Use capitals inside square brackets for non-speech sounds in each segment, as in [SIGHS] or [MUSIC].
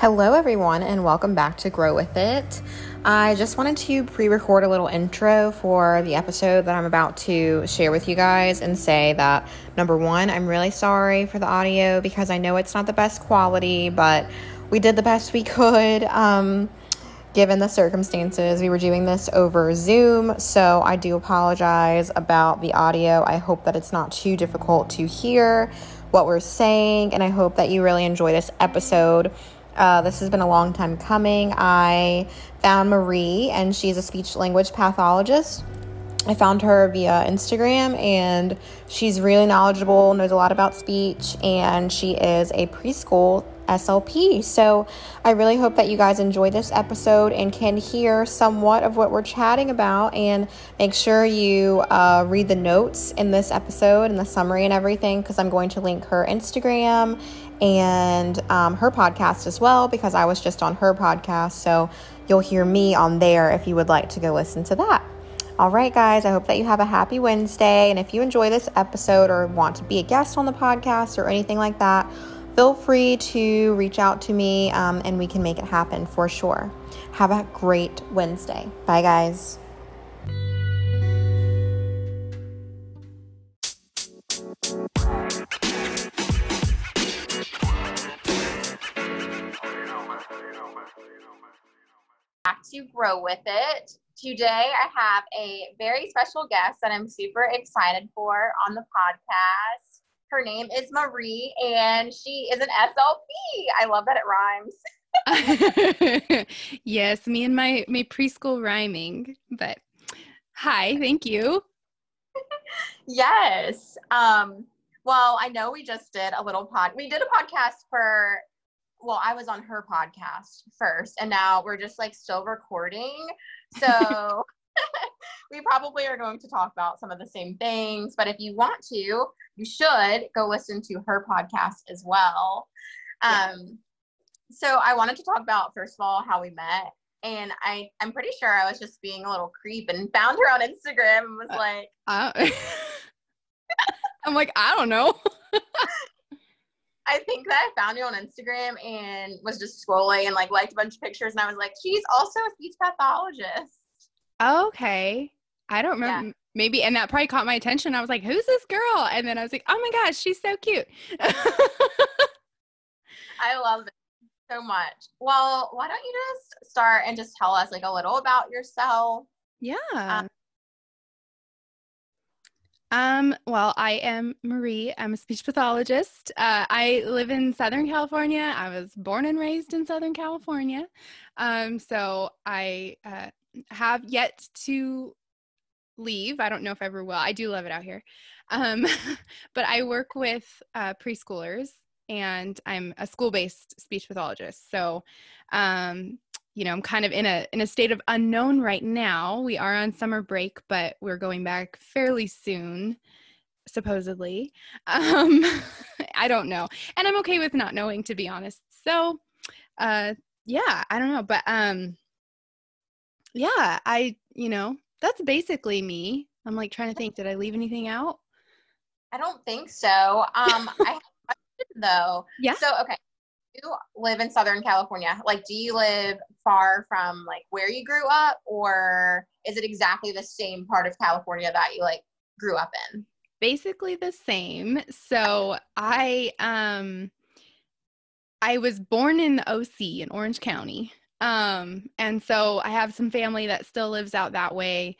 Hello, everyone, and welcome back to Grow With It. I just wanted to pre record a little intro for the episode that I'm about to share with you guys and say that number one, I'm really sorry for the audio because I know it's not the best quality, but we did the best we [LAUGHS] could. Um, given the circumstances, we were doing this over Zoom, so I do apologize about the audio. I hope that it's not too difficult to hear what we're saying, and I hope that you really enjoy this episode. Uh, this has been a long time coming. I found Marie, and she's a speech language pathologist. I found her via Instagram, and she's really knowledgeable, knows a lot about speech, and she is a preschool SLP. So I really hope that you guys enjoy this episode and can hear somewhat of what we're chatting about. And make sure you uh, read the notes in this episode and the summary and everything because I'm going to link her Instagram and um, her podcast as well because I was just on her podcast. So you'll hear me on there if you would like to go listen to that. All right, guys, I hope that you have a happy Wednesday. And if you enjoy this episode or want to be a guest on the podcast or anything like that, feel free to reach out to me um, and we can make it happen for sure. Have a great Wednesday. Bye, guys. Back to Grow With It. Today, I have a very special guest that I'm super excited for on the podcast. Her name is Marie, and she is an SLP. I love that it rhymes. [LAUGHS] yes, me and my my preschool rhyming. But hi, thank you. [LAUGHS] yes. Um, well, I know we just did a little pod. We did a podcast for well, I was on her podcast first, and now we're just like still recording. [LAUGHS] So [LAUGHS] we probably are going to talk about some of the same things. But if you want to, you should go listen to her podcast as well. Um, so I wanted to talk about first of all how we met. And I, I'm pretty sure I was just being a little creep and found her on Instagram and was uh, like, uh, [LAUGHS] I'm like, I don't know. I think that I found you on Instagram and was just scrolling and like liked a bunch of pictures and I was like, she's also a speech pathologist. Okay. I don't remember. Yeah. Maybe, and that probably caught my attention. I was like, who's this girl? And then I was like, oh my gosh, she's so cute. [LAUGHS] I love it so much. Well, why don't you just start and just tell us like a little about yourself? Yeah. Um, um, well, I am Marie. I'm a speech pathologist. Uh, I live in Southern California. I was born and raised in Southern California. Um, so I uh, have yet to leave. I don't know if I ever will. I do love it out here. Um, [LAUGHS] but I work with uh, preschoolers and I'm a school based speech pathologist. So um, you know, I'm kind of in a in a state of unknown right now. We are on summer break, but we're going back fairly soon, supposedly. [LAUGHS] Um, I don't know, and I'm okay with not knowing, to be honest. So, uh, yeah, I don't know, but um, yeah, I, you know, that's basically me. I'm like trying to think, did I leave anything out? I don't think so. Um, I have a question though. [LAUGHS] Yeah. So okay, you live in Southern California, like do you live far from like where you grew up or is it exactly the same part of California that you like grew up in? Basically the same. So I um I was born in the OC in Orange County. Um and so I have some family that still lives out that way.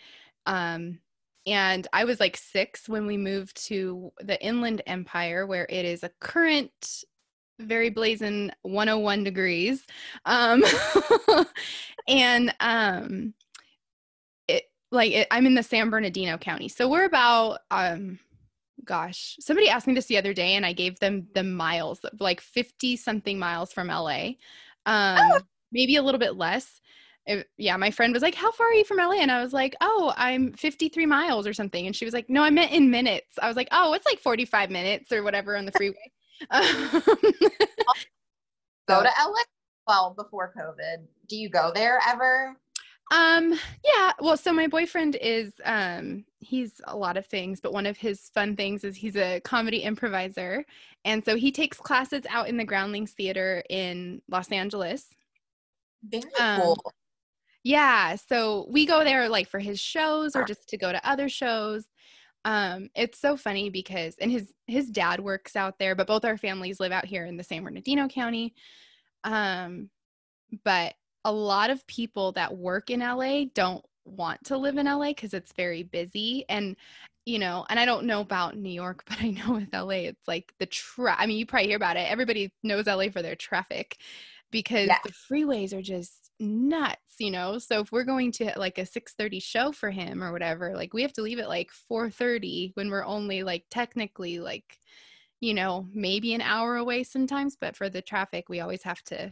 Um and I was like six when we moved to the Inland Empire, where it is a current very blazing 101 degrees. Um, [LAUGHS] and um, it like it, I'm in the San Bernardino County, so we're about um, gosh, somebody asked me this the other day, and I gave them the miles, like 50 something miles from LA, um, oh. maybe a little bit less. It, yeah, my friend was like, "How far are you from LA?" And I was like, "Oh, I'm 53 miles or something." And she was like, "No, I meant in minutes." I was like, "Oh, it's like 45 minutes or whatever on the freeway." [LAUGHS] go to LA well before COVID. Do you go there ever? Um, yeah. Well, so my boyfriend is um he's a lot of things, but one of his fun things is he's a comedy improviser. And so he takes classes out in the Groundlings Theater in Los Angeles. Very um, cool. Yeah, so we go there like for his shows or just to go to other shows. Um, it's so funny because and his his dad works out there, but both our families live out here in the San Bernardino County. Um, but a lot of people that work in LA don't want to live in LA because it's very busy and you know and i don't know about new york [LAUGHS] but i know with la it's like the tra- i mean you probably hear about it everybody knows la for their traffic because yeah. the freeways are just nuts you know so if we're going to like a 6:30 show for him or whatever like we have to leave at like 4:30 when we're only like technically like you know maybe an hour away sometimes but for the traffic we always have to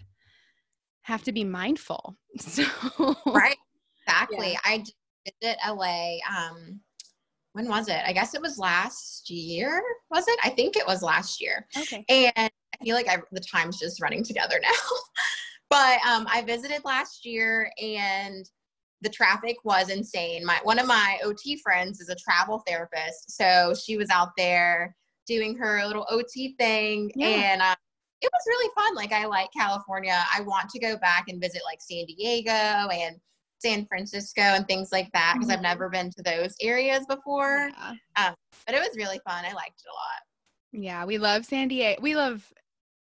have to be mindful. [LAUGHS] So right, exactly. Yeah. I did LA. Um, when was it? I guess it was last year. Was it? I think it was last year. Okay. And I feel like I, the time's just running together [LAUGHS] now. But um, I visited last year and the traffic was insane. My one of my OT friends is a travel therapist, so she was out there doing her little OT thing, yeah. and uh, it was really fun. Like I like California. I want to go back and visit like San Diego and San Francisco and things like that because mm-hmm. I've never been to those areas before. Yeah. Um, but it was really fun. I liked it a lot. Yeah, we love San Diego. We love.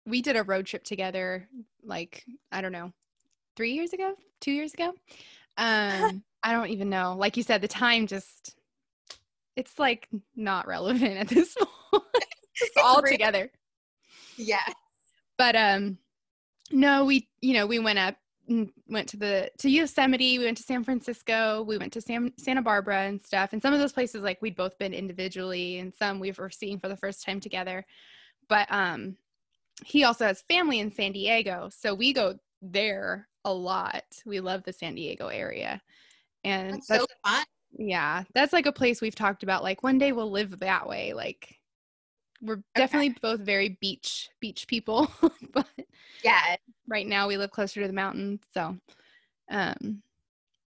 We did a road trip together, like I don't know, three years ago, two years ago. [LAUGHS] Um, I don't even know. Like you said, the time just. It's like not relevant at this [LAUGHS] point. it's all together. Yeah but um no we you know we went up went to the to yosemite we went to san francisco we went to San, santa barbara and stuff and some of those places like we'd both been individually and some we were seeing for the first time together but um he also has family in san diego so we go there a lot. We love the san diego area. And that's, that's so fun. Yeah that's like a place we've talked about like one day we'll live that way like we're definitely okay. both very beach beach people [LAUGHS] but yeah. right now we live closer to the mountains so um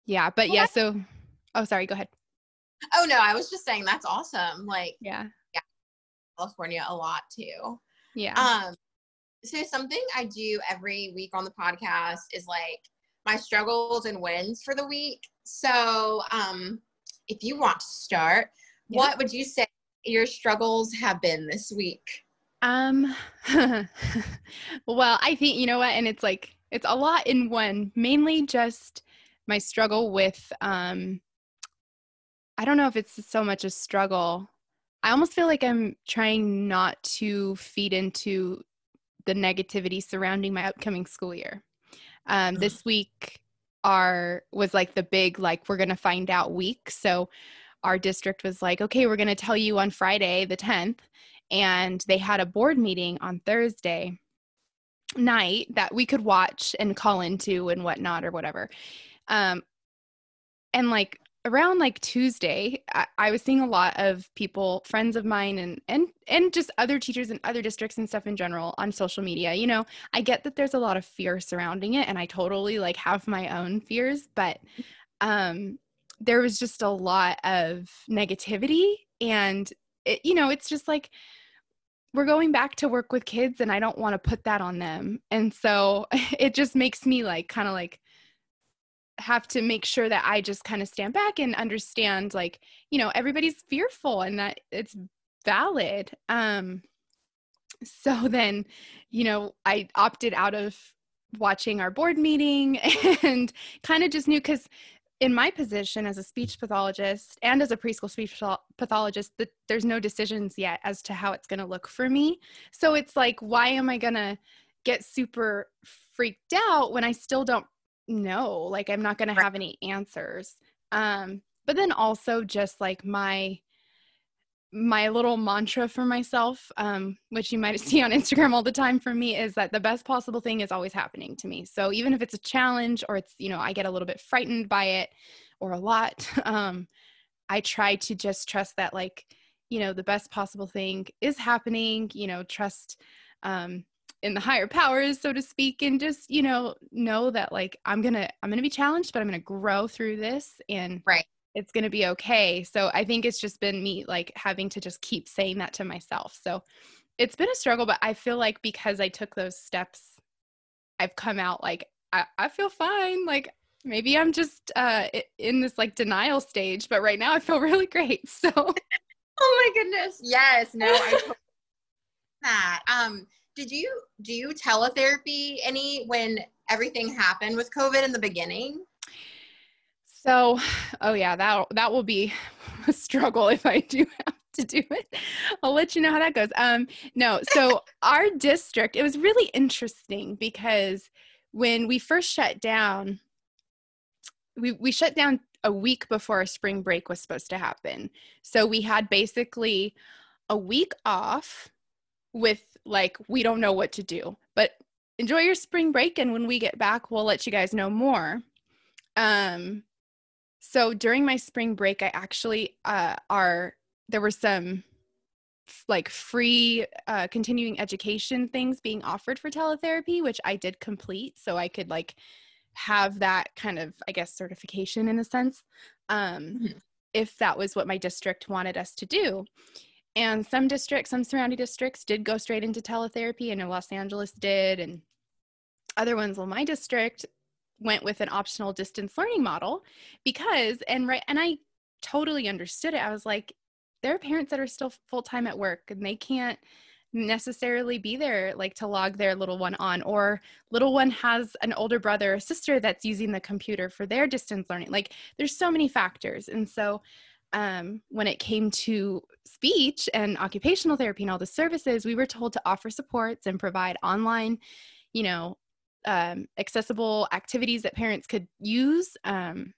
yeah but well, yeah so oh sorry go ahead. Oh no i was just saying that's awesome like yeah. yeah california a lot too. Yeah. Um so something i do every week on the podcast is like my struggles and wins for the week so um if you want to start yeah. what would you say your struggles have been this week? Um, [LAUGHS] well, I think, you know what? And it's like, it's a lot in one, mainly just my struggle with, um, I don't know if it's so much a struggle. I almost feel like I'm trying not to feed into the negativity surrounding my upcoming school year. Um, this week, our was like the big like we're gonna find out week. So our district was like, okay, we're going to tell you on Friday, the 10th. And they had a board meeting on Thursday night that we could watch and call into and whatnot or whatever. Um, and like around like Tuesday, I, I, was seeing a lot of people, friends of mine, and and and just other teachers in other districts and stuff in general on social media. You know, I get that there's a lot of fear surrounding it, and I totally like have my own fears, but um, there was just a lot of negativity and it, you know it's just like we're going back to work with kids and i don't want to put that on them and so [LAUGHS] it just makes me like kind of like have to make sure that i just kind of stand back and understand like you know everybody's fearful and that it's valid um so then you know i opted out of watching our board meeting [LAUGHS] and kind of just knew because in my position as a speech pathologist and as a preschool speech pathologist that there's no decisions yet as to how it's going to look for me. So it's like why am i going to get super freaked out when i still don't know like i'm not going to have any answers um but then also just like my my little mantra for myself, um, which you might [LAUGHS] see on Instagram all the time for me, is that the best possible thing is always happening to me. So even if it's a challenge or it's, you know, I get a little bit frightened by it or a lot, [LAUGHS] um, I try to just trust that, like, you know, the best possible thing is happening, you know, trust um, in the higher powers so to speak and just you know know that like i'm gonna i'm gonna be challenged but i'm gonna grow through this and right. it's gonna be okay. So i think it's just been me like having to just keep saying that to myself. So it's been a struggle but i feel like because i took those steps i've come out like i, I feel fine. Like maybe i'm just uh in this like denial stage but right now i feel [LAUGHS] really great so. [LAUGHS] Oh my goodness. Yes. No i totally [LAUGHS] that. Um did you do you teletherapy any when everything happened with COVID in the beginning? So, oh yeah, that that will be [LAUGHS] a struggle if I do have to do it. I'll let you know how that goes. Um, no, so [LAUGHS] our district, it was really interesting because when we first shut down, we we shut down a week before our spring break was supposed to happen. So we had basically a week off with like we don't know what to do. But enjoy your spring break and when we get back we'll let you guys know more. Um so during my spring break i actually uh are there were some like free uh, continuing education things being offered for teletherapy which i did complete so i could like have that kind of i guess certification in a sense um, mm-hmm. if that was what my district wanted us to do and some districts, some surrounding districts did go straight into teletherapy. I know Los Angeles did, and other ones. Well, my district went with an optional distance learning model because, and right, and I totally understood it. I was like, there are parents that are still full time at work and they can't necessarily be there like to log their little one on or little one has an older brother or sister that's using the computer for their distance learning like there's so many factors and so um, when it came to speech and occupational therapy and all the services, we were told to offer supports and provide online, you know, um, accessible activities that parents could use, um,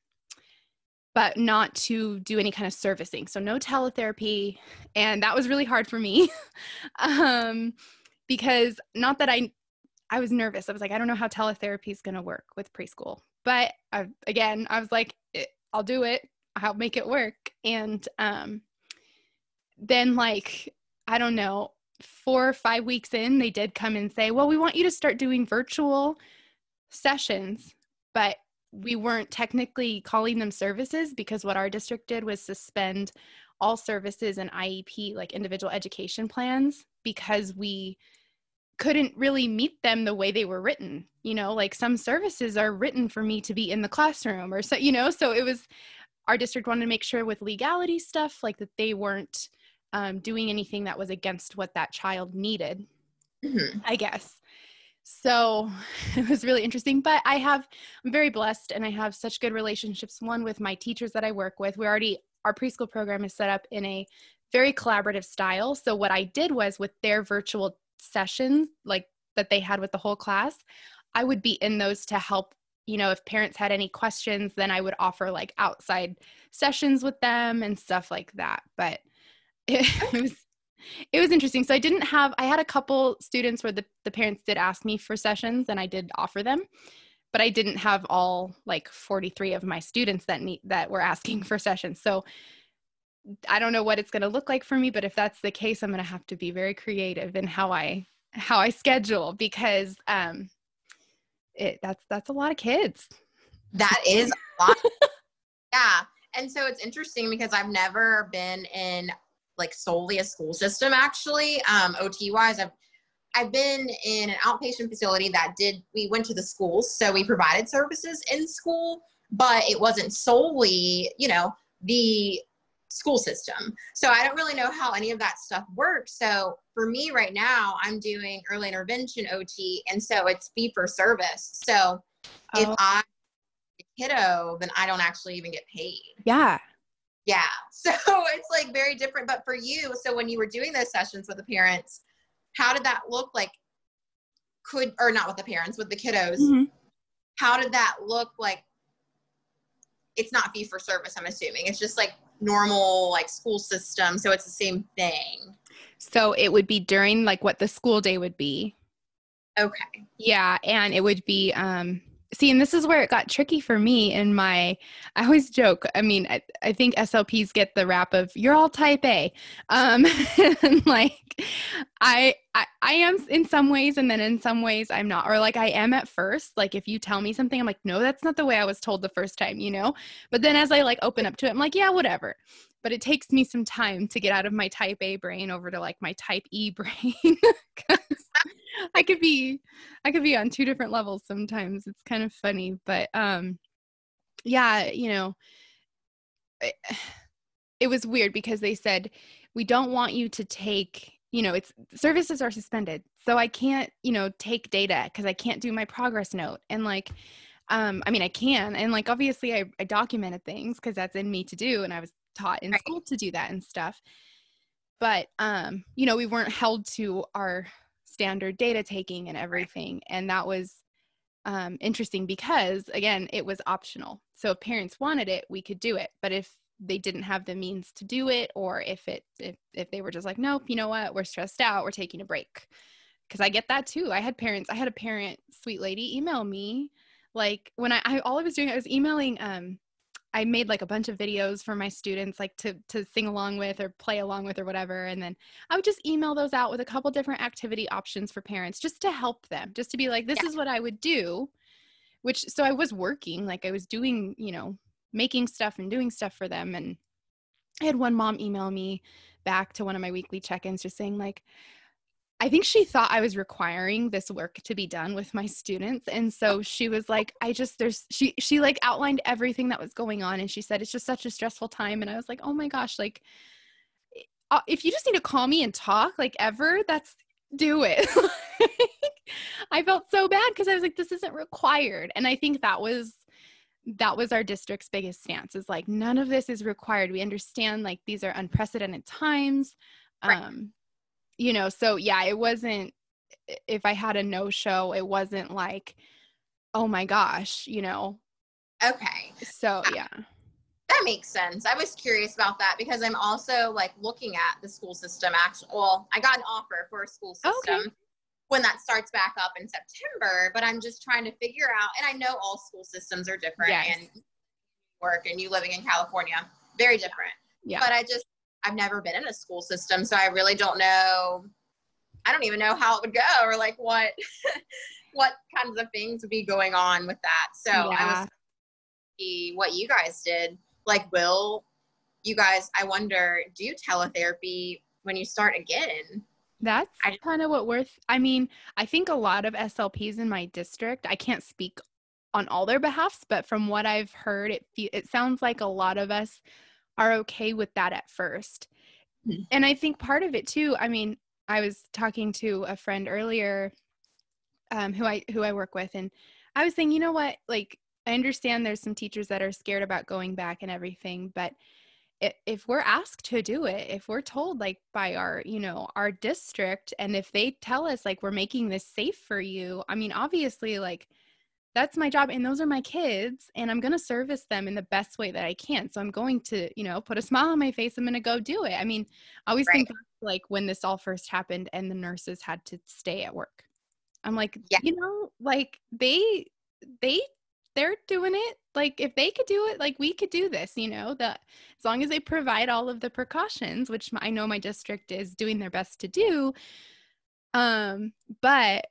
but not to do any kind of servicing. So no teletherapy, and that was really hard for me [LAUGHS] um, because not that I, I was nervous. I was like, I don't know how teletherapy is going to work with preschool, but I, again, I was like, I'll do it I'll make it work. And um, then, like, I don't know, four or five weeks in, they did come and say, Well, we want you to start doing virtual sessions, but we weren't technically calling them services because what our district did was suspend all services and IEP, like individual education plans, because we couldn't really meet them the way they were written. You know, like some services are written for me to be in the classroom or so, you know, so it was our district wanted to make sure with legality stuff like that they weren't um, doing anything that was against what that child needed mm-hmm. i guess so [LAUGHS] it was really interesting but i have i'm very blessed and i have such good relationships one with my teachers that i work with we already our preschool program is set up in a very collaborative style so what i did was with their virtual sessions like that they had with the whole class i would be in those to help you know, if parents had any questions, then I would offer like outside sessions with them and stuff like that. But [LAUGHS] it, was it was interesting. So I didn't have I had a couple students where the, the parents did ask me for sessions and I did offer them, but I didn't have all like 43 of my students that need that were asking for sessions. So I don't know what it's going to look like for me, but if that's the case, I'm going to have to be very creative in how I how I schedule because um it that's that's a lot of kids. That is a lot. [LAUGHS] yeah. And so it's interesting because I've never been in like solely a school system actually. Um, OT wise, I've I've been in an outpatient facility that did we went to the schools, so we provided services in school, but it wasn't solely, you know, the school system. So I don't really know how any of that stuff works. So for me right now, I'm doing early intervention OT, and so it's fee for service. So oh. if I kiddo, then I don't actually even get paid. Yeah. Yeah. [LAUGHS] So it's like very different. But for you, so when you were doing those sessions with the parents, how did that look like? Could, or not with the parents, with the kiddos, mm-hmm. how did that look like? It's not fee for service, I'm assuming. It's just like normal like school system so it's the same thing so it would be during like what the school day would be okay yeah and it would be um see and this is where it got tricky for me in my i always joke i mean i, I think slps get the rap of you're all type a. Um [LAUGHS] and like I, I I am in some ways and then in some ways I'm not or like I am at first like if you tell me something I'm like no that's not the way I was told the first time you know? But then as I like open up to it I'm like yeah whatever but it takes me some time to get out of my type A brain over to like my type E [LAUGHS] brain I could be I could be on two different levels sometimes. It's kind of funny but um yeah you know it, it was weird because they said we don't want you to take you know it's services are suspended so i can't you know take data because i can't do my progress note and like um i mean i can and like obviously i, I documented things because that's in me to do and i was taught in right. school to do that and stuff. But um you know we weren't held to our standard data taking and everything. And that was um, interesting because again it was optional. So if parents wanted it we could do it. But if they didn't have the means to do it or if it if, if they were just like nope you know what? We're stressed out. We're taking a break. Because i get that too. I had parents i had a parent sweet lady email me. Like when i, I all i was doing i was emailing um i made like a bunch of videos for my students like to to sing along with or play along with or whatever and then i would just email those out with a couple different activity options for parents just to help them just to be like this yeah. is what i would do which so i was working like i was doing you know making stuff and doing stuff for them. And I had one mom email me back to one of my weekly check ins just saying, like, I think she thought I was requiring this work to be done with my students. And so she was like, I just, there's, she, she like outlined everything that was going on. And she said, it's just such a stressful time. And I was like, oh my gosh, like, uh, if you just need to call me and talk, like ever, that's, do it. [LAUGHS] I felt so bad because I was like, this isn't required. And I think that was that was our district's biggest stance is like none of this is required we understand like these are unprecedented times right. um you know so yeah it wasn't if i had a no show it wasn't like oh my gosh you know okay so ah, yeah that makes sense i was curious about that because i'm also like looking at the school system actually well i got an offer for a school oh, system okay when that starts back up in September. But I'm just trying to figure out, and I know all school systems are different yes. and work and you living in California, very different. Yeah. But I just, I've never been in a school system, so I really don't know. I don't even know how it would go or like what, [LAUGHS] what kinds of things would be going on with that. So yeah. I was see what you guys did. Like, will you guys? I wonder, do teletherapy when you start again? That's kind of what we're, th- I mean, I think a lot of SLPs in my district, I can't speak on all their behalfs, but from what I've heard, it, fe- it sounds like a lot of us are okay with that at 1st mm-hmm. And I think part of it too, I mean, I was talking to a friend earlier um, who I who I work with, and I was saying, you know what, like I understand there's some teachers that are scared about going back and everything, but if we're asked to do it if we're told like by our you know our district and if they tell us like we're making this safe for you i mean obviously like that's my job and those are my kids and i'm going to service them in the best way that i can so i'm going to you know put a smile on my face i'm going to go do it i mean i always right. think like when this all first happened and the nurses had to stay at work i'm like yeah. you know like they they they're doing it like if they could do it like we could do this you know that as long as they provide all of the precautions which i know my district is doing their best to do um but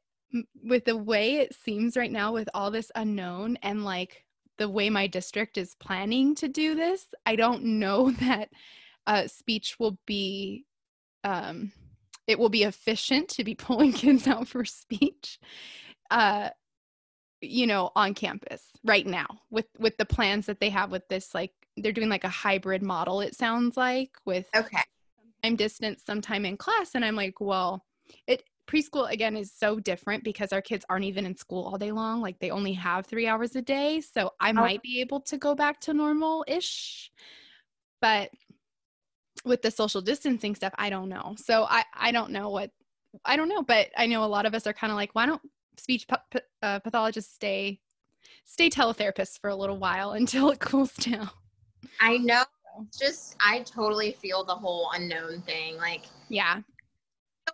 with the way it seems right now with all this unknown and like the way my district is planning to do this i don't know [LAUGHS] that uh, speech will be um it will be efficient to be [LAUGHS] pulling kids out for speech uh you know on campus right now with with the plans that they have with this like they're doing like a hybrid model it sounds like with okay. i'm distance sometime in class and i'm like well it preschool again is so different because our kids aren't even in school all day long like they only have three hours a day so i oh. might be able to go back to normal ish but with the social distancing stuff i don't know so i i don't know what i don't know but i know a lot of us are kind of like why don't speech uh, pathologists stay stay teletherapists for a little while [LAUGHS] until it cools down. I know. Just I totally feel the whole unknown thing. Like yeah.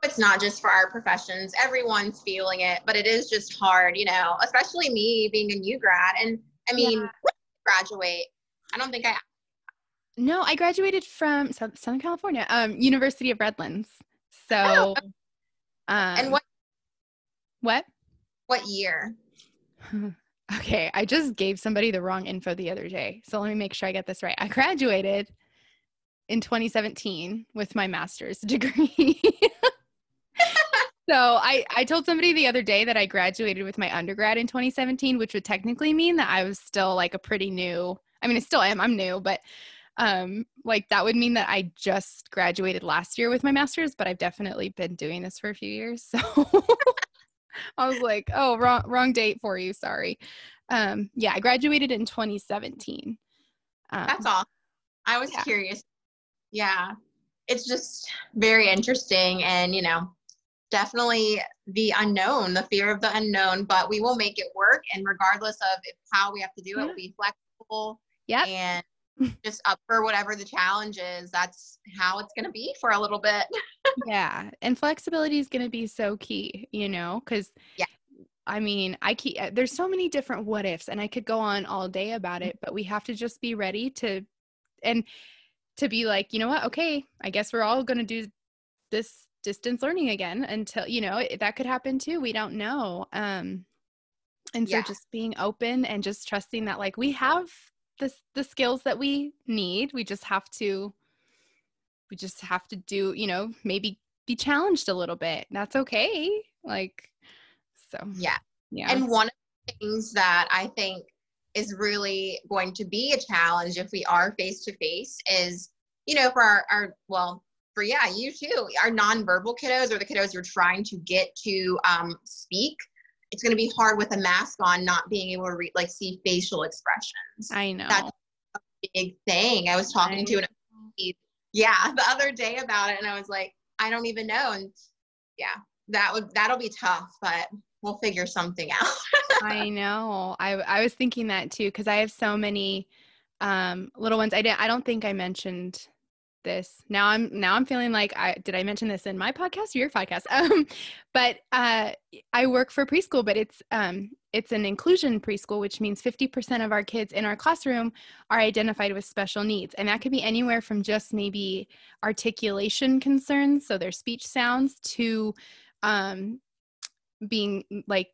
It's not just for our professions. Everyone's feeling it, but it is just hard, you know, especially me being a new grad. And I mean, yeah. graduate. I don't think I No, I graduated from Southern California, um, University of Redlands. So, oh. um, and what? What? What year? [SIGHS] okay, I just gave somebody the wrong info the other day. So let me make sure I get this right. I graduated in 2017 with my master's [LAUGHS] degree. So I, I told somebody the other day that I graduated with my undergrad in 2017, which would technically mean that I was still like a pretty new, I mean, I still am, I'm new, but um, like that would mean that I just graduated last year with my master's, but I've definitely been doing this for a few years. [LAUGHS] So I was like, oh, wrong, wrong date for you. Sorry. Um, yeah, I graduated in 2017. Um, That's all. I was yeah. curious. Yeah, it's just very interesting, and you know, definitely the unknown, the fear of the unknown. But we will make it work, and regardless of if, how we have to do it, yeah. we'll be flexible. Yeah. And [LAUGHS] just up for whatever the challenge is. That's how it's going to be for a little bit. [LAUGHS] yeah. And flexibility is going to be so key, you know, because yeah. I mean, I keep uh, there's so many different what ifs and I could go on all day about it, but we have to just be ready to and to be like, you know what? Okay, I guess we're all going to do this distance learning again until, you know, that could happen too. We don't know. Um and so yeah. just being open and just trusting that like we have the the skills that we need. We just have to we just have to do, you know, maybe be challenged a little bit. That's okay. Like so Yeah. Yeah. And one of the things that I think is really going to be a challenge if we are face to face is, you know, for our, our well, for yeah, you too, our nonverbal kiddos or the kiddos you're trying to get to um, speak. It's going to be hard with a mask on not being able to read like see facial expressions. I know. That's a big thing. I was talking to an yeah the other day about it and i was like i don't even know. And yeah that would that'll be tough but we'll figure something out. [LAUGHS] I know. I i was thinking that too because i have so many um little ones. I didn't i don't think i mentioned this. Now i'm now i'm feeling like i did i mention this in my podcast or your podcast? [LAUGHS] Um but uh i work for preschool but it's um it's an inclusion preschool which means 50% of our kids in our classroom are identified with special needs. And that could be anywhere from just maybe articulation concerns so their speech sounds to um being like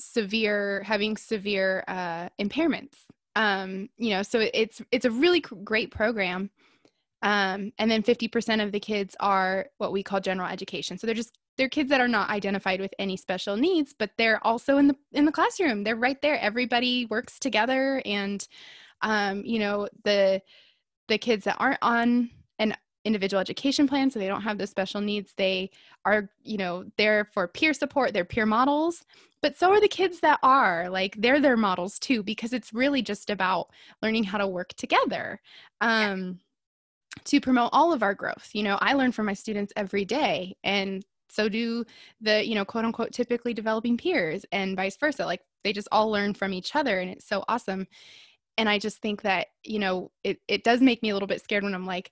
severe having severe uh impairments. Um you know so it's it's a really great program um, and then 50% of the kids are what we call general education. So they're just they're kids that are not identified with any special needs, but they're also in the in the classroom. They're right there. Everybody works together, and um, you know the the kids that aren't on an individual education plan, so they don't have the special needs. They are you know there for peer support. They're peer models, but so are the kids that are like they're their models too, because it's really just about learning how to work together. Um, yeah to promote all of our growth. You know, I learn from my students every day and so do the, you know, quote unquote typically developing peers and vice versa. Like they just all learn from each other and it's so awesome. And I just think that, you know, it, it does make me a little bit scared when I'm like,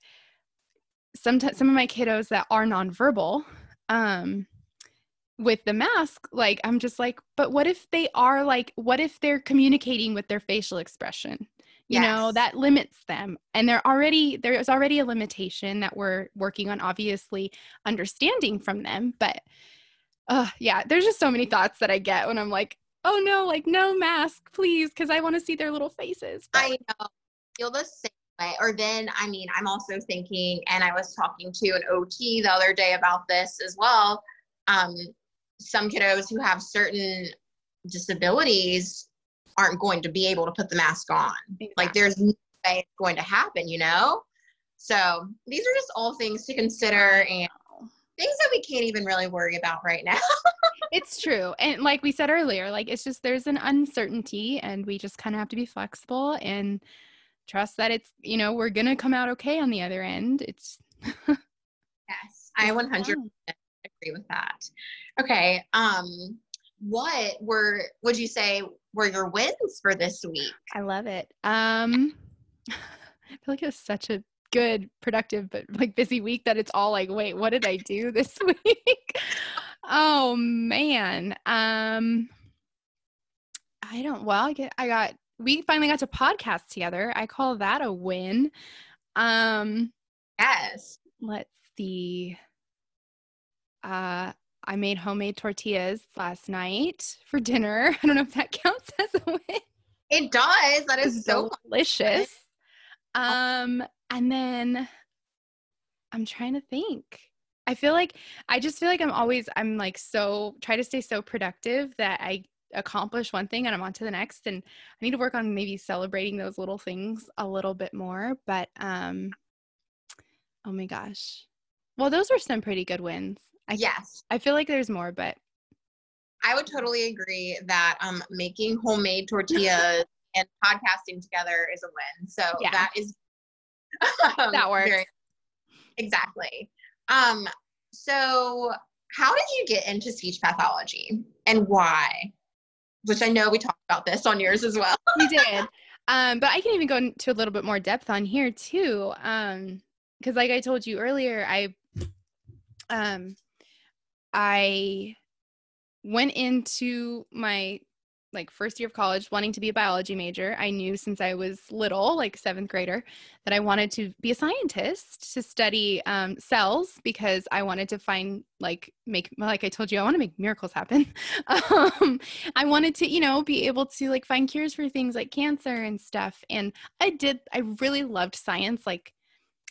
sometimes some of my kiddos that are nonverbal, um, with the mask, like I'm just like, but what if they are like, what if they're communicating with their facial expression? You yes. know that limits them and they're already there's already a limitation that we're working on obviously understanding from them but uh yeah there's just so many thoughts that i get when i'm like oh no like no mask please because i want to see their little faces but. i know feel the same way or then i mean i'm also thinking and i was talking to an ot the other day about this as well um some kiddos who have certain disabilities aren't going to be able to put the mask on. Exactly. Like there's no way it's going to happen, you know? So these are just all things to consider and things that we can't even really worry about right now. [LAUGHS] it's true. And like we said earlier, like it's just there's an uncertainty and we just kind of have to be flexible and trust that it's, you know, we're going to come out okay on the other end. It's [LAUGHS] Yes, I 100% agree with that. Okay, um what were would you say were your wins for this week? I love it. Um [LAUGHS] I feel like it was such a good, productive, but like busy week that it's all like, wait, what did I do [LAUGHS] this week? oh man. Um I don't well, I get I got we finally got to podcast together. I call that a win. Um yes. Let's see. uh, I made homemade tortillas last night for dinner. [LAUGHS] I don't know if that counts as a win. It does. That is so delicious. Um, and then I'm trying to think. I feel like I just feel like I'm always I'm like so try to stay so productive that I accomplish one thing and I'm on to the next and I need to work on maybe celebrating those little things a little bit more but um oh my gosh well those were some pretty good wins I, yes I feel like there's more but I would totally agree that um making homemade tortillas [LAUGHS] and podcasting together is a win so yeah. that is [LAUGHS] um, that works very, exactly um so how did you get into speech pathology and why which I know we talked about this on yours as well. we did. [LAUGHS] Um, but I can even go into a little bit more depth on here too. Um, because like I told you earlier, I um I went into my like first year of college wanting to be a biology major. I knew since i was little like seventh grader that i wanted to be a scientist to study um, cells because i wanted to find like make like i told you i want to make miracles happen. [LAUGHS] Um, i wanted to you know be able to like find cures for things like cancer and stuff. And i did i really loved science like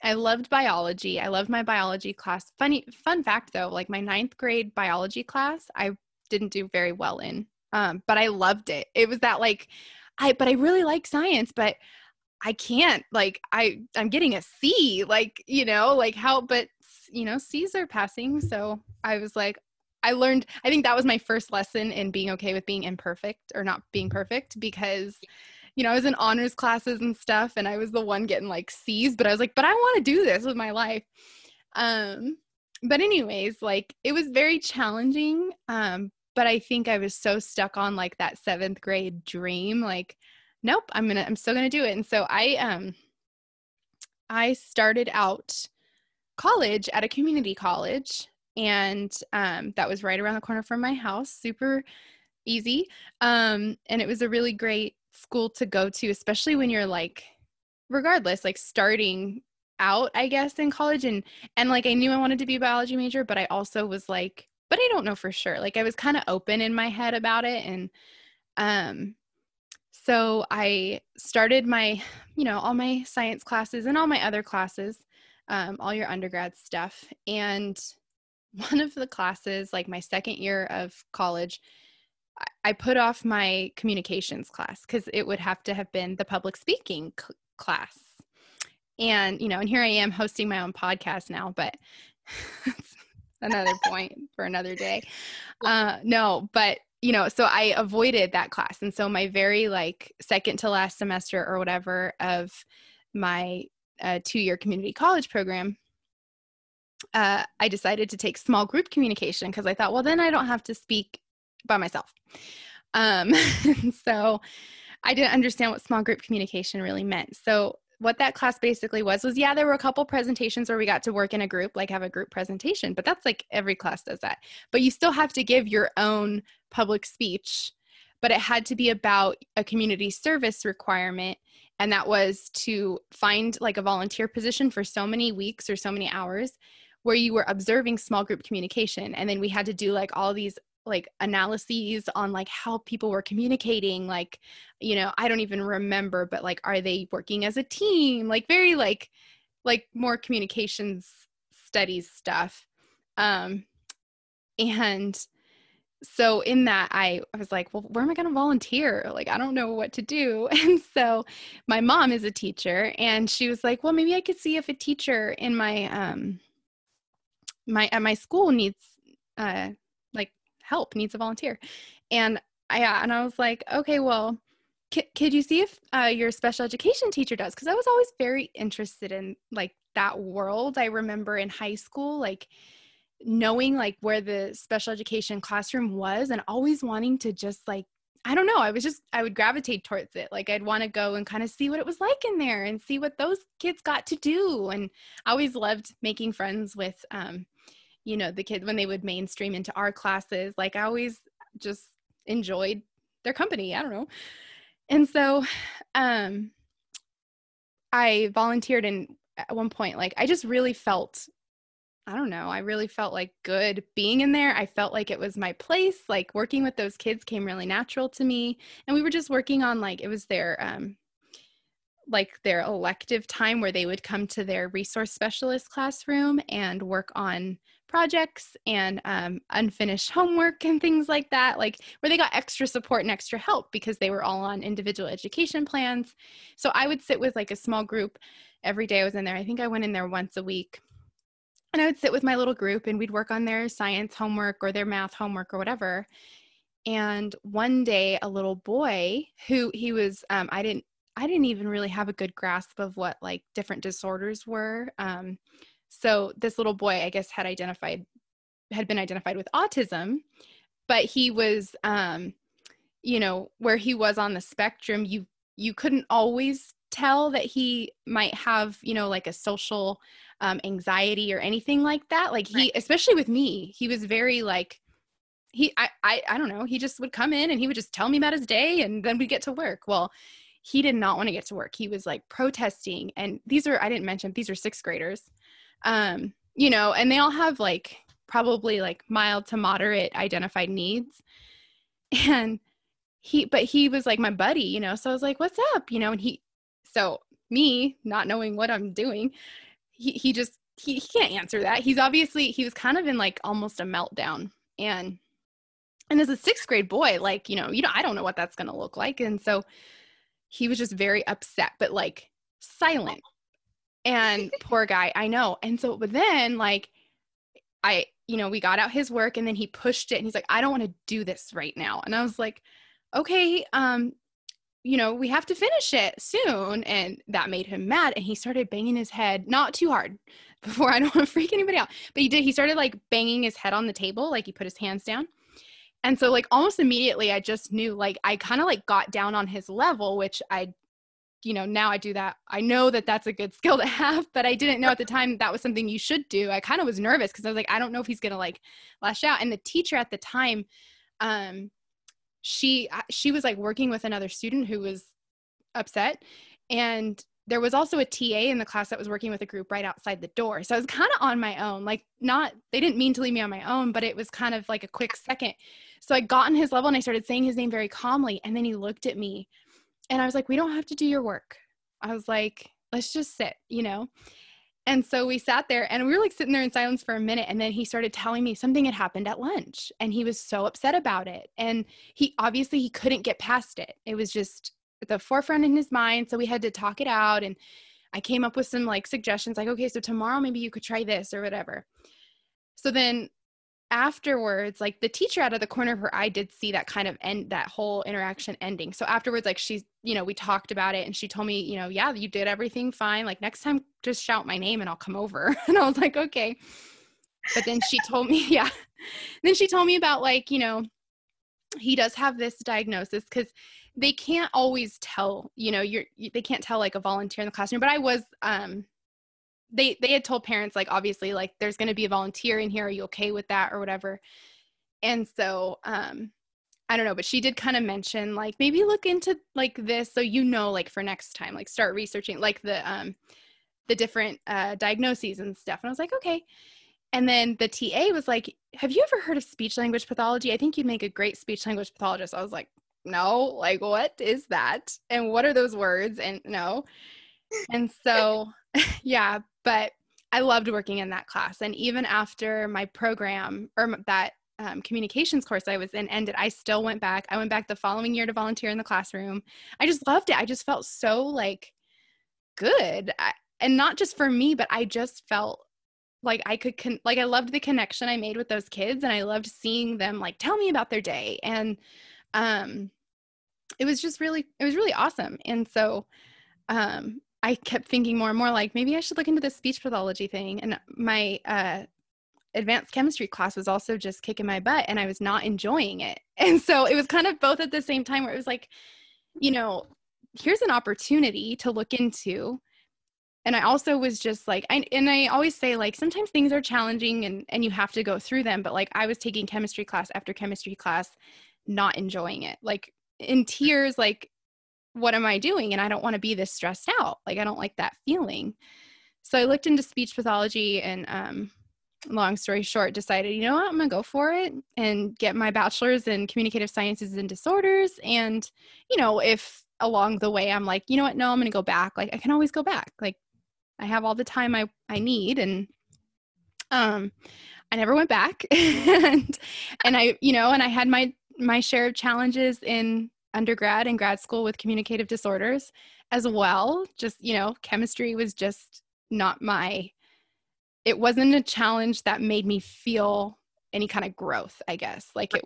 I loved biology. I loved my biology class. Funny fun fact though, like my ninth grade biology class, I didn't do very well in um, but I loved it. It was that like, I but I really like science, but I can't like I I'm getting a C, like you know, like how, but you know, C's are passing. So I was like, I learned. I think that was my first lesson in being okay with being imperfect or not being perfect because you know, I was in honors classes and stuff and I was the one getting like C's, but I was like, but I want to do this with my life. Um, but anyways, like it was very challenging. Um, but I think I was so stuck on like that seventh grade dream, like, nope, I'm gonna, I'm still gonna do it. And so I, um, I started out college at a community college, and um, that was right around the corner from my house, super easy. Um, and it was a really great school to go to, especially when you're like, regardless, like starting out, I guess, in college. And and like I knew I wanted to be a biology major, but I also was like, but I don't know for sure. Like I was kind of open in my head about it and um so I started my, you know, all my science classes and all my other classes, um, all your undergrad stuff. And [LAUGHS] one of the classes, like my second year of college, I put off my communications class because it would have to have been the public speaking c- class. And, you know, and here I am hosting my own podcast now, but [LAUGHS] another [LAUGHS] point for another day. Uh, no, but you know, so I avoided that class. And so my very like second to last semester or whatever of my uh, two year community college program, uh, I decided to take small group communication because I thought, well, then I don't have to speak by myself. Um, [LAUGHS] so I didn't understand what small group communication really meant. So what that class basically was was yeah there were a couple presentations where we got to work in a group like have a group presentation but that's like every class does that but you still have to give your own public speech but it had to be about a community service requirement and that was to find like a volunteer position for so many weeks or so many hours where you were observing small group communication and then we had to do like all these like analyses on like how people were communicating like you know i don't even remember but like are they working as a team? Like very like like more communications studies stuff. Um and so in that I, I was like well where am i going to volunteer? Like i don't know what to do. [LAUGHS] And so my mom is a teacher and she was like well maybe i could see if a teacher in my um my at my school needs uh help, needs a volunteer. And I and I was like, okay, well, c- could you see if uh, your special education teacher does? Because I was always very interested in like that world. I remember in high school, like knowing like where the special education classroom was and always wanting to just like I don't know. I was just, I would gravitate towards it. Like, I'd want to go and kind of see what it was like in there and see what those kids got to do. And I always loved making friends with um, you know the kids when they would mainstream into our classes like i always just enjoyed their company i don't know and so um i volunteered and at one point like i just really felt I don't know, I really felt like good being in there. I felt like it was my place. Like working with those kids came really natural to me. And we were just working on like it was their um like their elective time where they would come to their resource specialist classroom and work on projects and um, unfinished homework and things like that, like where they got extra support and extra help because they were all on individual education plans. So I would sit with like a small group every day I was in there. I think I went in there once a week. And I would sit with my little group and we'd work on their science homework or their math homework or whatever. And one day, a little boy who he was, um, I didn't I didn't even really have a good grasp of what like different disorders were. Um, so this little boy, I guess, had identified had been identified with autism, but he was, um, you know, where he was on the spectrum. You you couldn't always tell that he might have, you know, like a social um, anxiety or anything like that. Like he, right. especially with me, he was very like he I, I I don't know. He just would come in and he would just tell me about his day, and then we'd get to work. Well he did not want to get to work. He was like protesting. And these are, I didn't mention, these are sixth graders. Um, you know, and they all have like probably like mild to moderate identified needs. [LAUGHS] And he, but he was like my buddy, you know, so I was like, what's up? You know, and he, so me not knowing what I'm doing, he, he just, he, he can't answer that. He's obviously, he was kind of in like almost a meltdown. And, and as a sixth grade boy, like, you know, you know, I don't know what that's going to look like. And so he was just very upset, but like silent. And poor guy, I know. And so, but then like, I, you know, we got out his work and then he pushed it and he's like, I don't want to do this right now. And I was like, okay, um, you know, we have to finish it soon. And that made him mad. And he started banging his head, not too hard [LAUGHS] before I don't want to freak anybody out, but he did. He started like banging his head on the table, like he put his hands down. And so like almost immediately I just knew like I kind of like got down on his level, which I you know, now I do that. I know that that's a good [LAUGHS] skill to have, but I didn't know at the time that was something you should do. I kind of was nervous because I was like, I don't know if he's gonna like lash out. And the teacher at the time, um, she she was like working with another student who was upset, and there was also a TA in the class that was working with a group right outside the door. So I was kind of on my own. Like, not, they didn't mean to leave me on my own, but it was kind of like a quick second. So I got on his level and I started saying his name very calmly. And then he looked at me and I was like, we don't have to do your work. I was like, let's just sit, you know? And so we sat there and we were like sitting there in silence for a minute. And then he started telling me something had happened at lunch and he was so upset about it. And he obviously he couldn't get past it. It was just the forefront in his mind. So we had to talk it out. And I came up with some like suggestions like, okay, so tomorrow maybe you could try this or whatever. So then afterwards, like the teacher out of the corner of her eye did see that kind of end that whole interaction ending. So afterwards, like she's, you know, we talked about it and she told me, you know, yeah, you did everything fine. Like next time just shout my name and I'll come over. [LAUGHS] and I was like, okay. But then she told me, [LAUGHS] yeah. then she told me about like, you know, he does have this diagnosis because they can't always tell you know you're they can't tell like a volunteer in the classroom but i was um they they had told parents like obviously like there's going to be a volunteer in here are you okay with that or whatever and so um i don't know but she did kind of mention like maybe look into like this so you know like for next time like start researching like the um the different uh diagnoses and stuff and i was like okay and then the TA was like, Have you ever heard of speech language pathology? I think you'd make a great speech language pathologist. I was like, No, like, what is that? And what are those words? And no. And so, [LAUGHS] yeah, but I loved working in that class. And even after my program or that um, communications course I was in ended, I still went back. I went back the following year to volunteer in the classroom. I just loved it. I just felt so like good. I, and not just for me, but I just felt like I could con- like I loved the connection I made with those kids and I loved seeing them like tell me about their day and um it was just really it was really awesome and so um I kept thinking more and more like maybe I should look into this speech pathology thing. And my uh advanced chemistry class was also just kicking my butt and I was not enjoying it. [LAUGHS] And so it was kind of both at the same time where it was like you know here's an opportunity to look into. And i also was just like I, and i always say like sometimes things are challenging and and you have to go through them but like i was taking chemistry class after chemistry class not enjoying it. Like in tears like what am i doing and i don't want to be this stressed out like i don't like that feeling so i looked into speech pathology and um long story short, decided, you know what, I'm gonna go for it and get my bachelor's in communicative sciences and disorders. And, you know, if along the way I'm like, you know what, no, I'm gonna go back, like I can always go back. Like I have all the time I, I need. And um I never went back. [LAUGHS] and and I, you know, and I had my my share of challenges in undergrad and grad school with communicative disorders as well. Just, you know, chemistry was just not my it wasn't a challenge that made me feel any kind of growth i guess like it,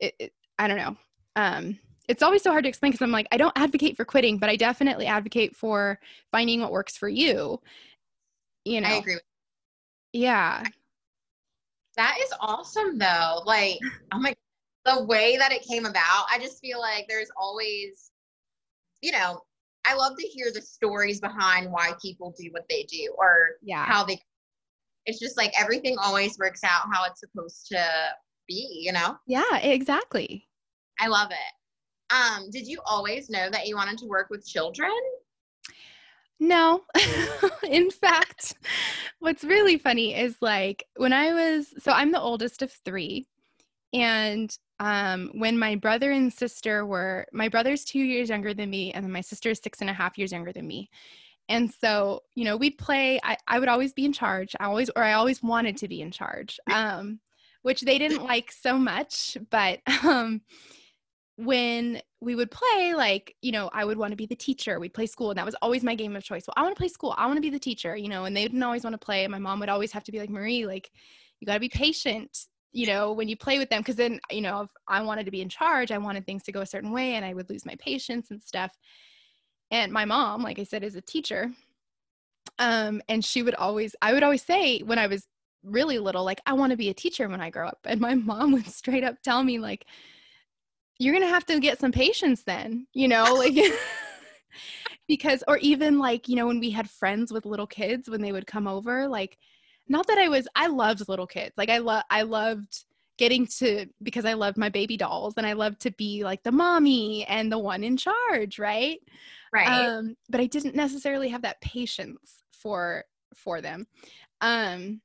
it, it i don't know um it's always so hard to explain because i'm like i don't advocate for quitting but i definitely advocate for finding what works for you you know I agree. yeah That is awesome though. Like, [SIGHS] oh my, the way that it came about, I just feel like there's always, you know, I love to hear the stories behind why people do what they do or yeah how they. It's just like everything always works out how it's supposed to be, you know? yeah exactly I love it. Um, did you always know that you wanted to work with children? No. [LAUGHS] in fact, what's really funny is like when I was so I'm the oldest of 3 and um when my brother and sister were my brother's 2 years younger than me and then my sister is six and a half years younger than me. And so, you know, we'd play I, I would always be in charge. I always or I always wanted to be in charge. [LAUGHS] Um which they didn't like so much, but [LAUGHS] um when we would play, like, you know, I would want to be the teacher. We'd play school, and that was always my game of choice. Well, I want to play school. I want to be the teacher, you know, and they didn't always want to play. And my mom would always have to be like, Marie, like, you got to be patient, you know, when you play with them. Cause then, you know, if I wanted to be in charge, I wanted things to go a certain way, and I would lose my patience and stuff. And my mom, like I said, is a teacher. Um, and she would always, I would always say when I was really little, like, I want to be a teacher when I grow up. And my [LAUGHS] mom would straight up tell me, like, you're gonna have to get some patience then you know like [LAUGHS] because or even like you know when we had friends with little kids when they would come over like not that i was i loved little kids. Like i love i loved getting to because i loved my baby dolls and i loved to be like the mommy and the one in charge right? Right. um but i didn't necessarily have that patience for for them. Um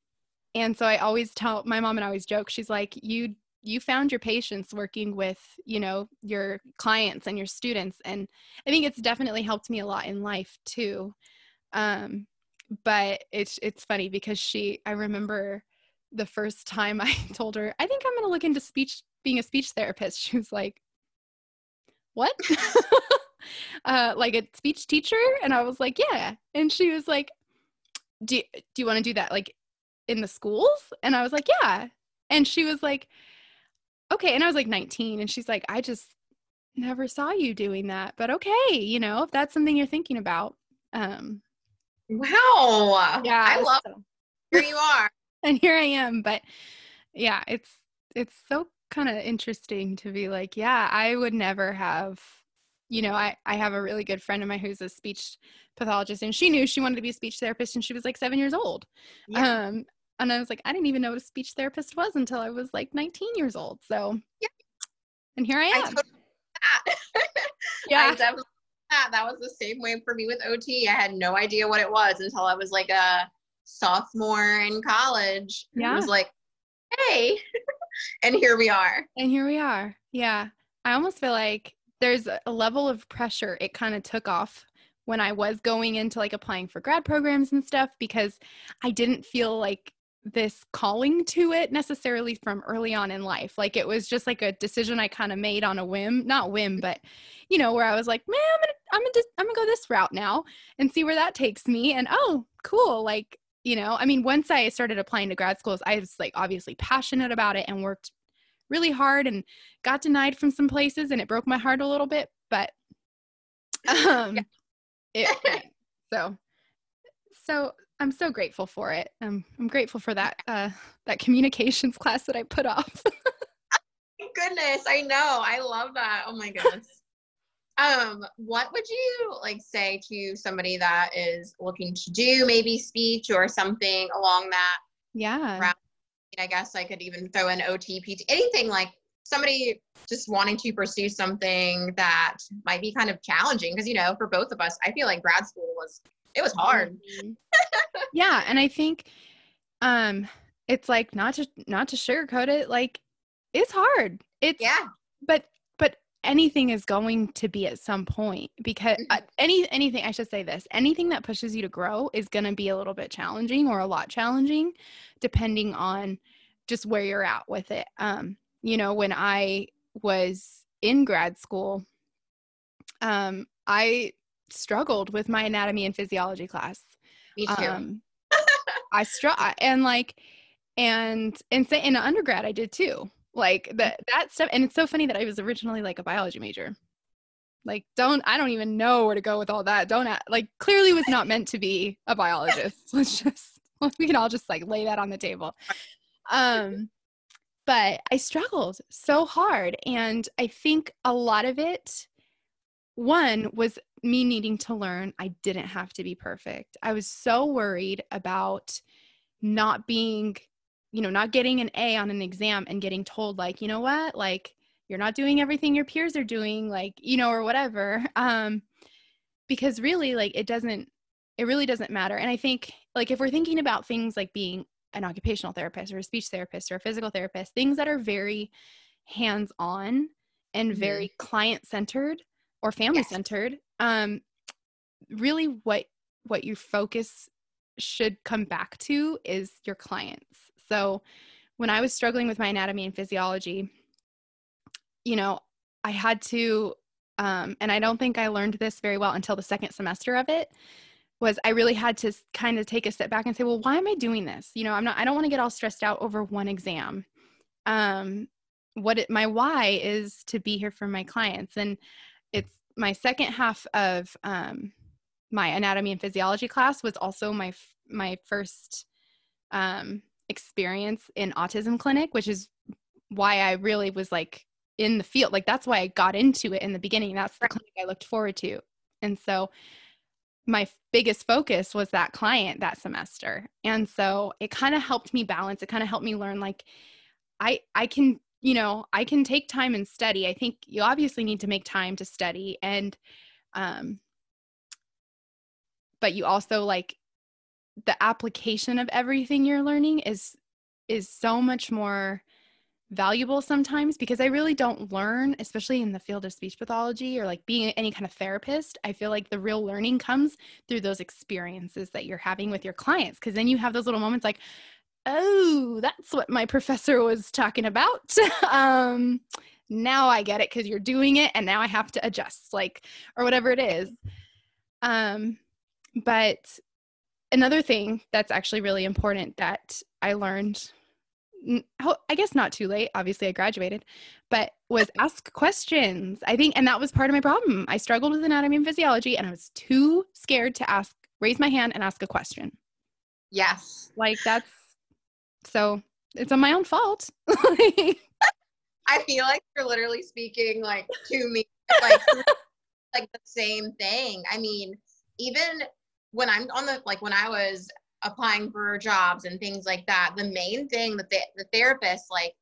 and so i always tell my mom and I always joke she's like you you found your patience working with you know your clients and your students. And i think it's definitely helped me a lot in life too. Um but it's it's funny because she i remember the first time [LAUGHS] i told her i think i'm going to look into speech being a speech therapist. [LAUGHS] She was like what? [LAUGHS] Uh like a speech teacher? And i was like yeah. And she was like do, do you want to do that like in the schools? And i was like yeah. And she was like okay. And i was like 19 and she's like i just never saw you doing that but okay you know if that's something you're thinking about. Um wow. yeah I love so- here you are. [LAUGHS] and here i am but yeah it's it's so kind of interesting to be like yeah i would never have you know i i have a really good friend of mine who's a speech pathologist and she knew she wanted to be a speech therapist and she was like seven years old Yeah. um and i was like i didn't even know what a speech therapist was until i was like 19 years old so Yeah. and here i I am totally that. [LAUGHS] I yeah definitely that. That was the same way for me with OT. I had no idea what it was until I was like a sophomore in college. Yeah. It was like, hey, [LAUGHS] and here we are. And here we are. Yeah. I almost feel like there's a level of pressure it kind of took off when I was going into like applying for grad programs and stuff because I didn't feel like this calling to it necessarily from early on in life. Like it was just like a decision I kind of made on a whim, not whim, but you know, where I was like, man, I'm gonna, I'm gonna, just, I'm gonna go this route now and see where that takes me. And oh, cool. Like, you know, I mean, once I started applying to grad schools, I was like obviously passionate about it and worked really hard and got denied from some places and it broke my heart a little bit, but [LAUGHS] um it so so I'm so grateful for it. Um, I'm grateful for that uh that communications [LAUGHS] class that I put off. [LAUGHS] Goodness, I know. I love that. Oh my goodness. [LAUGHS] um, what would you like say to somebody that is looking to do maybe speech or something along that? yeah. Right. I guess I could even throw in OTPT, anything like somebody just wanting to pursue something that might be kind of challenging because you know for both of us i feel like grad school was it was hard yeah, and I think um it's like not to not to sugarcoat it, like it's hard. It's Yeah. but but anything is going to be at some point because uh, any anything I should say this anything that pushes you to grow is going to be a little bit challenging or a lot challenging depending on just where you're at with it. Um, you know, when I was in grad school, um, I struggled with my anatomy and physiology class. Me too. Um, I struck and like, and and say in undergrad I did too. Like that that stuff, and it's so funny that I was originally like a biology major. Like, don't I don't even know where to go with all that. Don't like clearly was not meant to be a biologist. [LAUGHS] Let's just [LAUGHS] we can all just like lay that on the table. Um, but I struggled so hard, and I think a lot of it one was me needing to learn I didn't have to be perfect. I was so worried about not being, you know, not getting an A on an exam and getting told, like, you know what, like, you're not doing everything your peers are doing, like, you know, or whatever. [LAUGHS] Um, because really, like, it doesn't, it really doesn't matter. And I think, like, if we're thinking about things like being an occupational therapist or a speech therapist or a physical therapist, things that are very hands on and Mhm. very client centered or family Yes. centered um really what what your focus should come back to is your clients. So when i was struggling with my anatomy and physiology you know i had to um and i don't think i learned this very well until the second semester of it was i really had to kind of take a step back and say well why am i doing this? You know i'm not i don't want to get all stressed out over one exam. Um what it, my why is to be here for my clients. And it's my second half of um, my anatomy and physiology class was also my f- my first um, experience in autism clinic which is why i really was like in the field. Like that's why i got into it in the beginning. That's the clinic i looked forward to. And so my biggest focus was that client that semester. And so it kind of helped me balance. It kind of helped me learn like i i can you know i can take time and study i think you obviously need to make time to study and um but you also like the application of everything you're learning is is so much more valuable sometimes because I really don't learn, especially in the field of speech pathology or like being any kind of therapist. I feel like the real learning comes through those experiences that you're having with your clients because then you have those little moments like, oh, that's what my professor was talking about. [LAUGHS] um, now I get it because you're doing it and now I have to adjust, like, or whatever it is. Um, but another thing that's actually really important that I learned, I guess not too late. Obviously, I graduated, but was ask questions. I think, and that was part of my problem. I struggled with anatomy and physiology, and I was too scared to ask, raise my hand, and ask a question. Yes. Like that's so it's on my own fault. [LAUGHS] I feel like you're literally speaking like to me, like like the same thing. I mean, even when I'm on the like when I was applying for jobs and things like that, the main thing that the, the therapists, like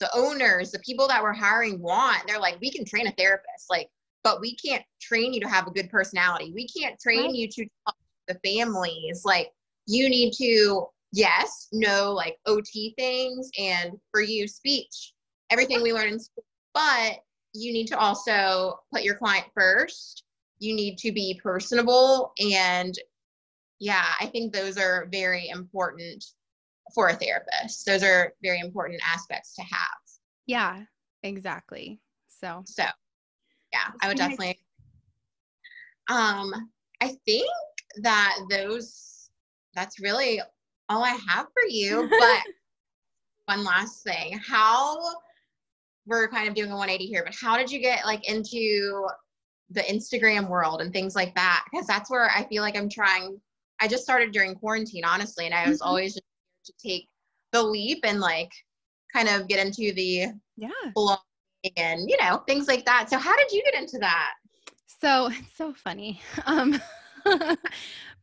the owners, the people that we're hiring want, they're like, we can train a therapist, like, but we can't train you to have a good personality. We can't train Right. you to talk to the families. Like, you need to, yes, no, like OT things and for you, speech, everything we learn in school, but you need to also put your client first. You need to be personable and yeah, I think those are very important for a therapist. Those are very important aspects to have. yeah, exactly. So So, yeah, I would definitely. Um, I think that those that's really all I have for you. But [LAUGHS] one last thing, how we're kind of doing a 180 here, but how did you get like into the Instagram world and things like that? Because that's where I feel like I'm trying. I just started during quarantine, honestly, and I was Mhm. always just to take the leap and like kind of get into the yeah. blogging and you know things like that. So how did you get into that? So it's so funny. Um, [LAUGHS]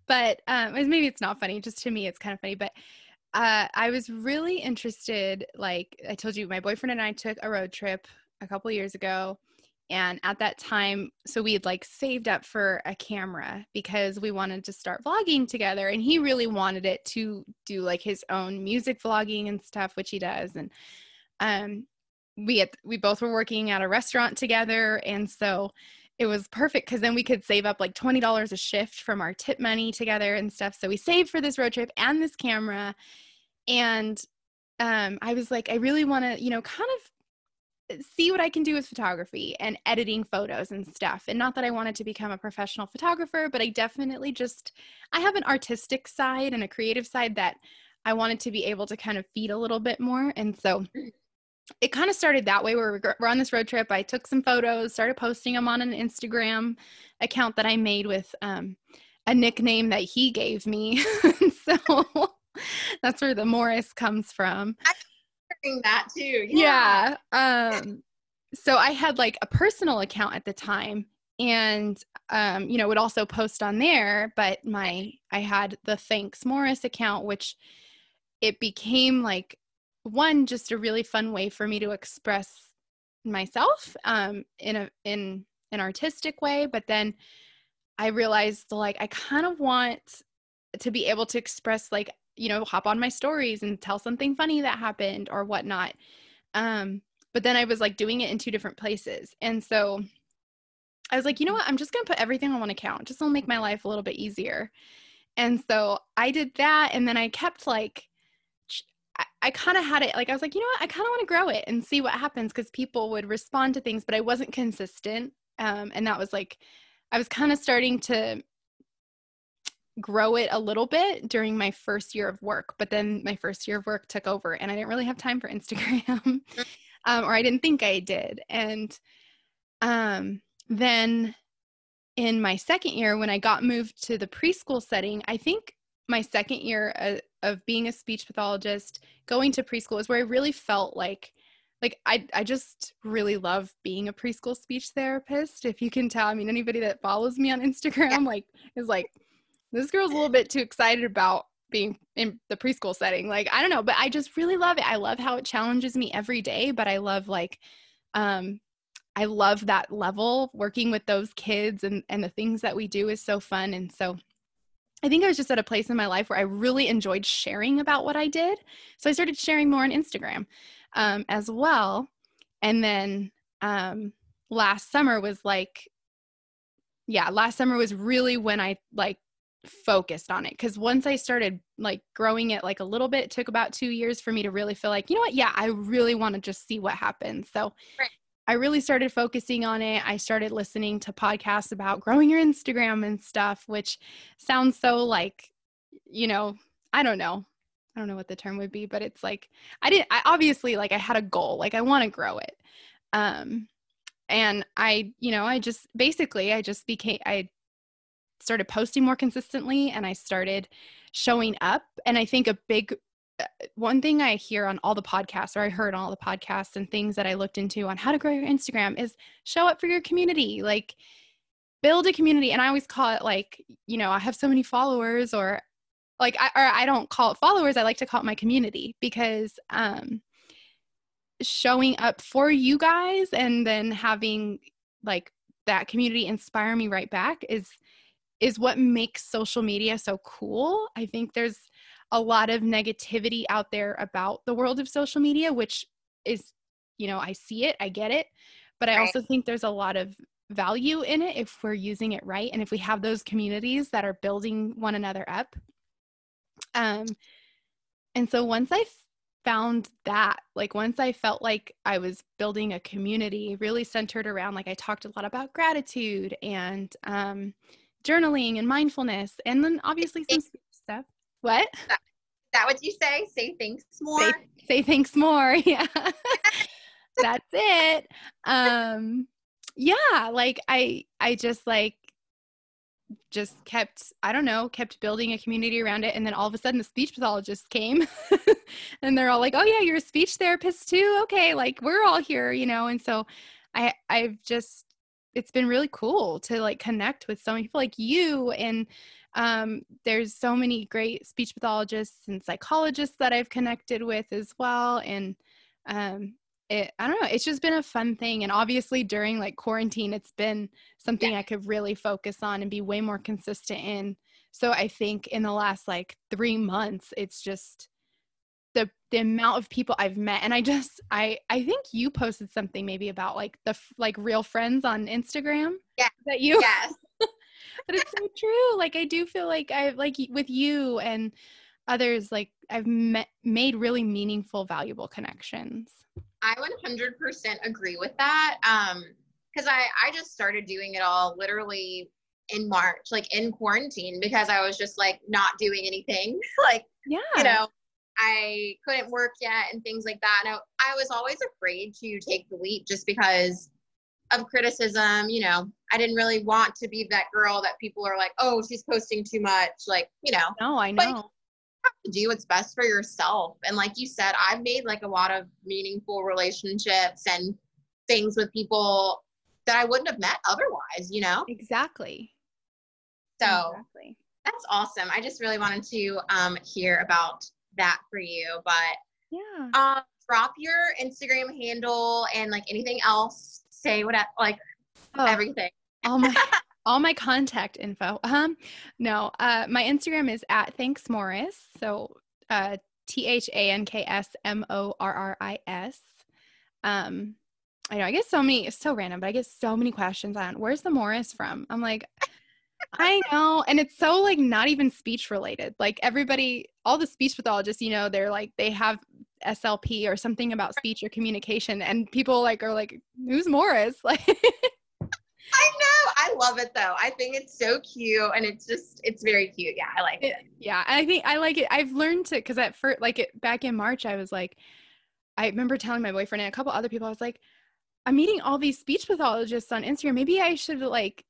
but um, maybe it's not funny. Just to me, it's kind of funny. But uh, I was really interested. Like I told you, my boyfriend and I took a road trip a couple years ago, and at that time so we had like saved up for a camera because we wanted to start vlogging together and he really wanted it to do like his own music vlogging and stuff which he does and um we had we both were working at a restaurant together and so it was perfect because then we could save up like $20 a shift from our tip money together and stuff so we saved for this road trip and this camera and um i was like i really want to you know kind of see what I can do with photography and editing photos and stuff. And not that I wanted to become a professional photographer, but I definitely just I have an artistic side and a creative side that I wanted to be able to kind of feed a little bit more. And so it kind of started that way where we're on this road trip. I took some photos, started posting them on an Instagram account that I made with um, a nickname that he gave me. [LAUGHS] so that's where the Morris comes from that too. Yeah. yeah. Um, so I had like a personal account at the time and um, you know, would also post on there, but my I had the Thanks Morris account, which it became like one just a really fun way for me to express myself um in a in an artistic way, but then I realized like I kind of want to be able to express like you know, hop on my stories and tell something funny that happened or whatnot. Um, but then I was like doing it in two different places. And so I was like, you know what? I'm just going to put everything on one account. Just will make my life a little bit easier. And so I did that. And then I kept like, I, I kind of had it like, I was like, you know what? I kind of want to grow it and see what happens because people would respond to things, but I wasn't consistent. Um, and that was like, I was kind of starting to grow it a little bit during my first year of work, but then my first year of work took over and I didn't really have time for [LAUGHS] Instagram, mm. um, or I didn't think I did. And um, then in my second year, when I got moved to the preschool setting, I think my second year of, of being a speech pathologist, going to preschool is where I really felt like like I I just really love being a preschool speech therapist. If you can tell, I mean anybody that follows me on Instagram yeah. like is like this girl's a little bit too excited about being in the preschool setting. Like, I don't know, but I just really love it. I love how it challenges me every day, but I love like um I love that level working with those kids and and the things that we do is so fun and so I think I was just at a place in my life where I really enjoyed sharing about what I did. So I started sharing more on Instagram um, as well. And then um, last summer was like, yeah, last summer was really when I like focused on it because once i started like growing it like a little bit it took about two years for me to really feel like you know what yeah i really want to just see what happens so right. I really started focusing on it. I started listening to podcasts about growing your instagram and stuff which sounds so like you know i don't know. I don't know what the term would be but it's like i didn't i obviously like i had a goal like i want to grow it. Um and i you know i just basically i just became i started posting more consistently and I started showing up. And I think a big one thing I hear on all the podcasts, or I heard on all the podcasts and things that I looked into on how to grow your Instagram is show up for your community. Like, build a community. And I always call it like, you know, I have so many followers, or like, I, or I don't call it followers. I like to call it my community because um, showing up for you guys and then having like that community inspire me right back is is what makes social media so cool. I think there's a lot of negativity out there about the world of social media, which is, you know, I see it, I get it, but I also think there's a lot of value in it if we're using it right and if we have those communities that are building one another up. Um, and so once I found that, like once I felt like I was building a community really centered around, like I talked a lot about gratitude and, um, journaling and mindfulness, and then obviously some. What? Is that, is that what you say? Say thanks more. Say, say thanks more. [LAUGHS] Yeah. [LAUGHS] That's it. Um, yeah, like I, I just like just kept i don't know kept building a community around it and then all of a sudden the speech pathologist came [LAUGHS] and they're all like oh yeah you're a speech therapist too okay like we're all here you know and so i i've just it's been really cool to like connect with so many people like you and um, there's so many great speech pathologists and psychologists that I've connected with as well. And um, it i don't know it's just been a fun thing and obviously during like quarantine it's been something yeah. i could really focus on and be way more consistent in so i think in the last like three months it's just the the amount of people i've met and i just i i think you posted something maybe about like the like real friends on instagram yeah that you yes but it's so true like i do feel like i like with you and others like i've met made really meaningful valuable connections I 100% agree with that. Um, because I I just started doing it all literally in March, like in quarantine, because I was just like not doing anything. [LAUGHS] like, yeah, you know, I couldn't work yet and things like that. And I, I was always afraid to take the leap just because of criticism. You know, I didn't really want to be that girl that people are like, oh, she's posting too much. Like, you know. No, I know to do what's best for yourself. And like you said, I've made like a lot of meaningful relationships and things with people that I wouldn't have met otherwise, you know? Exactly. So exactly. that's awesome. I just really wanted to um, hear about that for you. But yeah. Um, drop your Instagram handle and like anything else. Say what I, like oh, everything. Oh my [LAUGHS] all my contact info. Um, no, uh, my Instagram is at Thanks Morris. So uh, T H A N K S M O R R I S. Um, I know I get so many, it's so random, but I get so many questions on where's the Morris from? I'm like, I know. And it's so like not even speech related. Like everybody, all the speech pathologists, you know, they're like, they have SLP or something about speech or communication. And people like are like, who's Morris? [LAUGHS] Like I know. I love it though. I think it's so cute and it's just it's very cute. Yeah, I like it. Yeah, I think I like it. I've learned to because at first like it back in March I was like I remember telling my boyfriend and a couple other people I was like I'm meeting all these speech pathologists on Instagram. Maybe I should like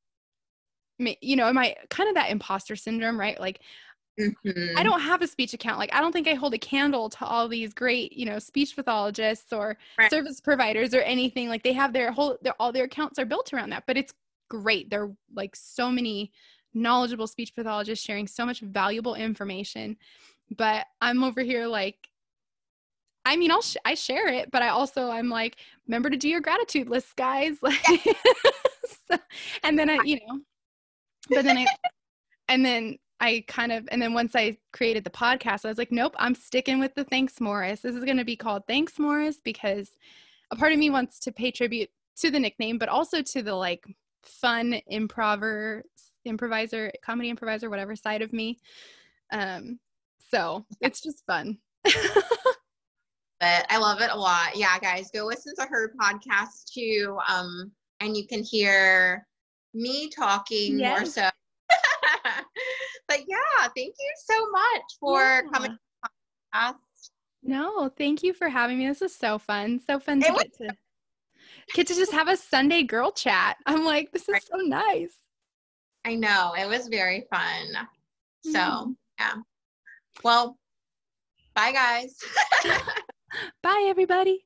you know, am I kind of that imposter syndrome, right? Like Mm-hmm. I don't have a speech account. Like, I don't think I hold a candle to all these great, you know, speech pathologists or right. service providers or anything. Like, they have their whole, their, all their accounts are built around that. But it's great. There are like so many knowledgeable speech pathologists sharing so much valuable information. But I'm over here like, I mean, I'll sh- I share it, but I also I'm like, remember to do your gratitude list, guys. [LAUGHS] Like, so, and then I, you know, but then I, and then I kind of, and then once I created the podcast, I was like, nope, I'm sticking with the Thanks Morris. This is going to be called Thanks Morris because a part of me wants to pay tribute to the nickname, but also to the like fun improver, improviser, comedy improviser, whatever side of me. Um, so it's just fun. [LAUGHS] but I love it a lot. Yeah, guys, go listen to her podcast too. Um, and you can hear me talking yes. more so [LAUGHS] but yeah, thank you so much for yeah. coming. No, thank you for having me. This is so fun. So fun to get to get to just have a Sunday girl chat. I'm like, this is so nice. I know. It was very fun. So, mm. yeah. Well, bye guys. [LAUGHS] bye everybody.